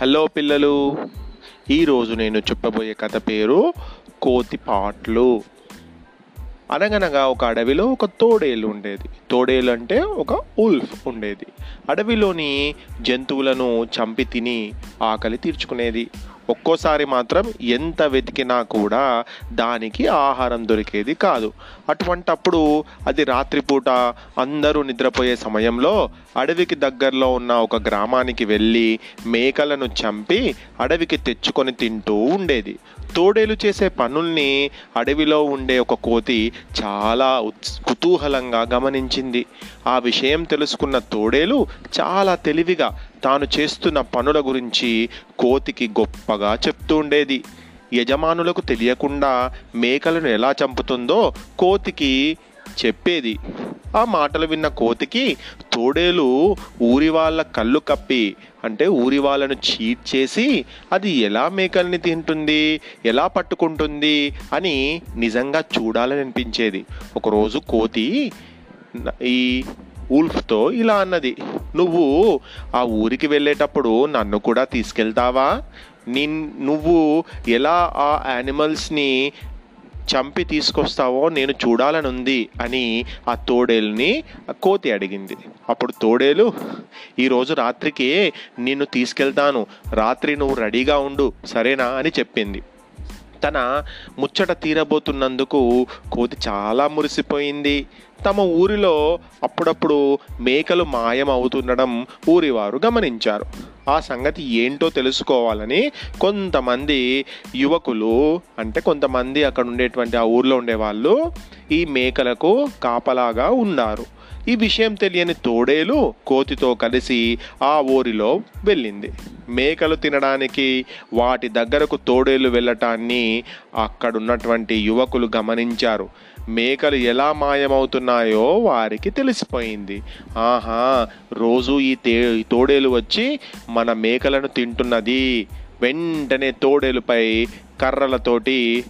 Hello పిల్లలు. ఈరోజు నేను చెప్పబోయే కథ పేరు కోతిపాట్లు అనగనగా ఒక అడవిలో ఒక తోడేలు ఉండేది. తోడేలు అంటే ఒక ఉల్ఫ్ ఉండేది. అడవిలోని జంతువులను చంపి తిని ఆకలి తీర్చుకునేది. ఒక్కోసారి మాత్రం ఎంత వెతికినా కూడా దానికి ఆహారం దొరికేది కాదు. అటువంటప్పుడు అది రాత్రిపూట అందరూ నిద్రపోయే సమయంలో అడవికి దగ్గరలో ఉన్న ఒక గ్రామానికి వెళ్ళి మేకలను చంపి అడవికి తెచ్చుకొని తింటూ ఉండేది. తోడేలు చేసే పనుల్ని అడవిలో ఉండే ఒక కోతి చాలా ఉత్స్- కుతూహలంగా గమనించింది. ఆ విషయం తెలుసుకున్న తోడేలు చాలా తెలివిగా తాను చేస్తున్న పనుల గురించి కోతికి గొప్పగా చెప్తూ ఉండేది. యజమానులకు తెలియకుండా మేకలను ఎలా చంపుతుందో కోతికి చెప్పేది. ఆ మాటలు విన్న కోతికి తోడేలు ఊరి వాళ్ళ కళ్ళు కప్పి అంటే ఊరి వాళ్ళను చీట్ చేసి అది ఎలా మేకల్ని తింటుంది ఎలా పట్టుకుంటుంది అని నిజంగా చూడాలని అనిపించేది. ఒకరోజు కోతి ఈ ఉల్ఫ్తో ఇలా అన్నది. నువ్వు ఆ ఊరికి వెళ్ళేటప్పుడు నన్ను కూడా తీసుకెళ్తావా? నిన్ నువ్వు ఎలా ఆ యానిమల్స్ని చంపి తీసుకొస్తావో నేను చూడాలని ఉంది అని ఆ తోడేలుని కోతి అడిగింది. అప్పుడు తోడేలు ఈరోజు రాత్రికి నిన్ను తీసుకెళ్తాను. రాత్రి నువ్వు రెడీగా ఉండు సరేనా? అని చెప్పింది. తన ముచ్చట తీరబోతున్నందుకు కోతి చాలా మురిసిపోయింది. తమ ఊరిలో అప్పుడప్పుడు మేకలు మాయం అవుతుండడం ఊరివారు గమనించారు. ఆ సంగతి ఏంటో తెలుసుకోవాలని కొంతమంది యువకులు అంటే కొంతమంది అక్కడ ఉండేటువంటి ఆ ఊర్లో ఉండేవాళ్ళు ఈ మేకలకు కాపలాగా ఉన్నారు. ఈ విషయం తెలియని తోడేలు కోతితో కలిసి ఆ ఊరిలో వెళ్ళింది. మేకలు తినడానికి వాటి దగ్గరకు తోడేలు వెళ్ళటాన్ని అక్కడున్నటువంటి యువకులు గమనించారు. మేకలు ఎలా మాయమవుతున్నాయో వారికి తెలిసిపోయింది. ఆహా రోజు ఈ తే ఈ తోడేలు వచ్చి మన మేకలను తింటున్నది. వెంటనే తోడేలుపై కర్రలతోటి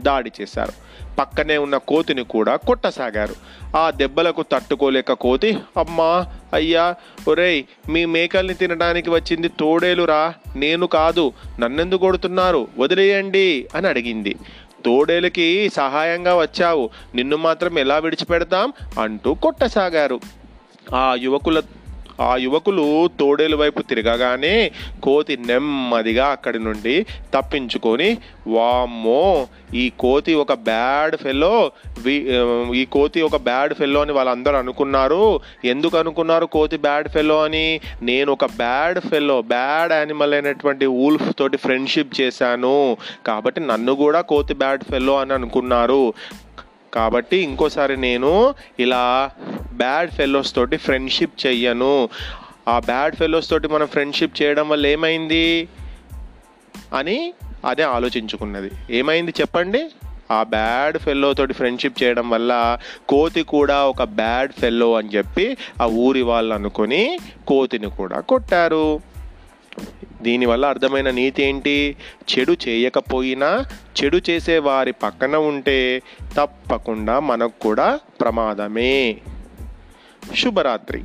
దాడి చేశారు. పక్కనే ఉన్న కోతిని కూడా కొట్టసాగారు. ఆ దెబ్బలకు తట్టుకోలేక కోతి అమ్మా అయ్యా ఒరేయ్ మీ మేకల్ని తినడానికి వచ్చింది తోడేలురా. నేను కాదు నన్నెందుకు కొడుతున్నారు? వదిలేయండి అని అడిగింది. తోడేలుకి సహాయంగా వచ్చావు. నిన్ను మాత్రం ఎలా విడిచిపెడతాం? అంటూ కొట్టసాగారు. ఆ యువకుల ఆ యువకులు తోడేలు వైపు తిరగగానే కోతి నెమ్మదిగా అక్కడి నుండి తప్పించుకొని వామ్మో ఈ కోతి ఒక బ్యాడ్ ఫెల్లో ఈ కోతి ఒక బ్యాడ్ ఫెల్లో అని వాళ్ళందరూ అనుకున్నారు. ఎందుకు అనుకున్నారు కోతి బ్యాడ్ ఫెలో అని? నేను ఒక బ్యాడ్ ఫెల్లో బ్యాడ్ యానిమల్ అయినటువంటి ఊల్ఫ్ తోటి ఫ్రెండ్షిప్ చేశాను. కాబట్టి నన్ను కూడా కోతి బ్యాడ్ ఫెల్లో అని అనుకున్నారు. కాబట్టి ఇంకోసారి నేను ఇలా బ్యాడ్ ఫెలోస్ తోటి ఫ్రెండ్షిప్ చెయ్యను. ఆ బ్యాడ్ ఫెలోస్ తోటి మనం ఫ్రెండ్షిప్ చేయడం వల్ల ఏమైంది? అని అదే ఆలోచించుకున్నది. ఏమైంది చెప్పండి? ఆ బ్యాడ్ ఫెల్లో తోటి ఫ్రెండ్షిప్ చేయడం వల్ల కోతి కూడా ఒక బ్యాడ్ ఫెల్లో అని చెప్పి ఆ ఊరి వాళ్ళు అనుకొని కోతిని కూడా కొట్టారు. దీనివల్ల అర్థమైన నీతి ఏంటి? చెడు చేయకపోయినా చెడు చేసే వారి పక్కన ఉంటే తప్పకుండా మనకు కూడా ప్రమాదమే. శుభరాత్రి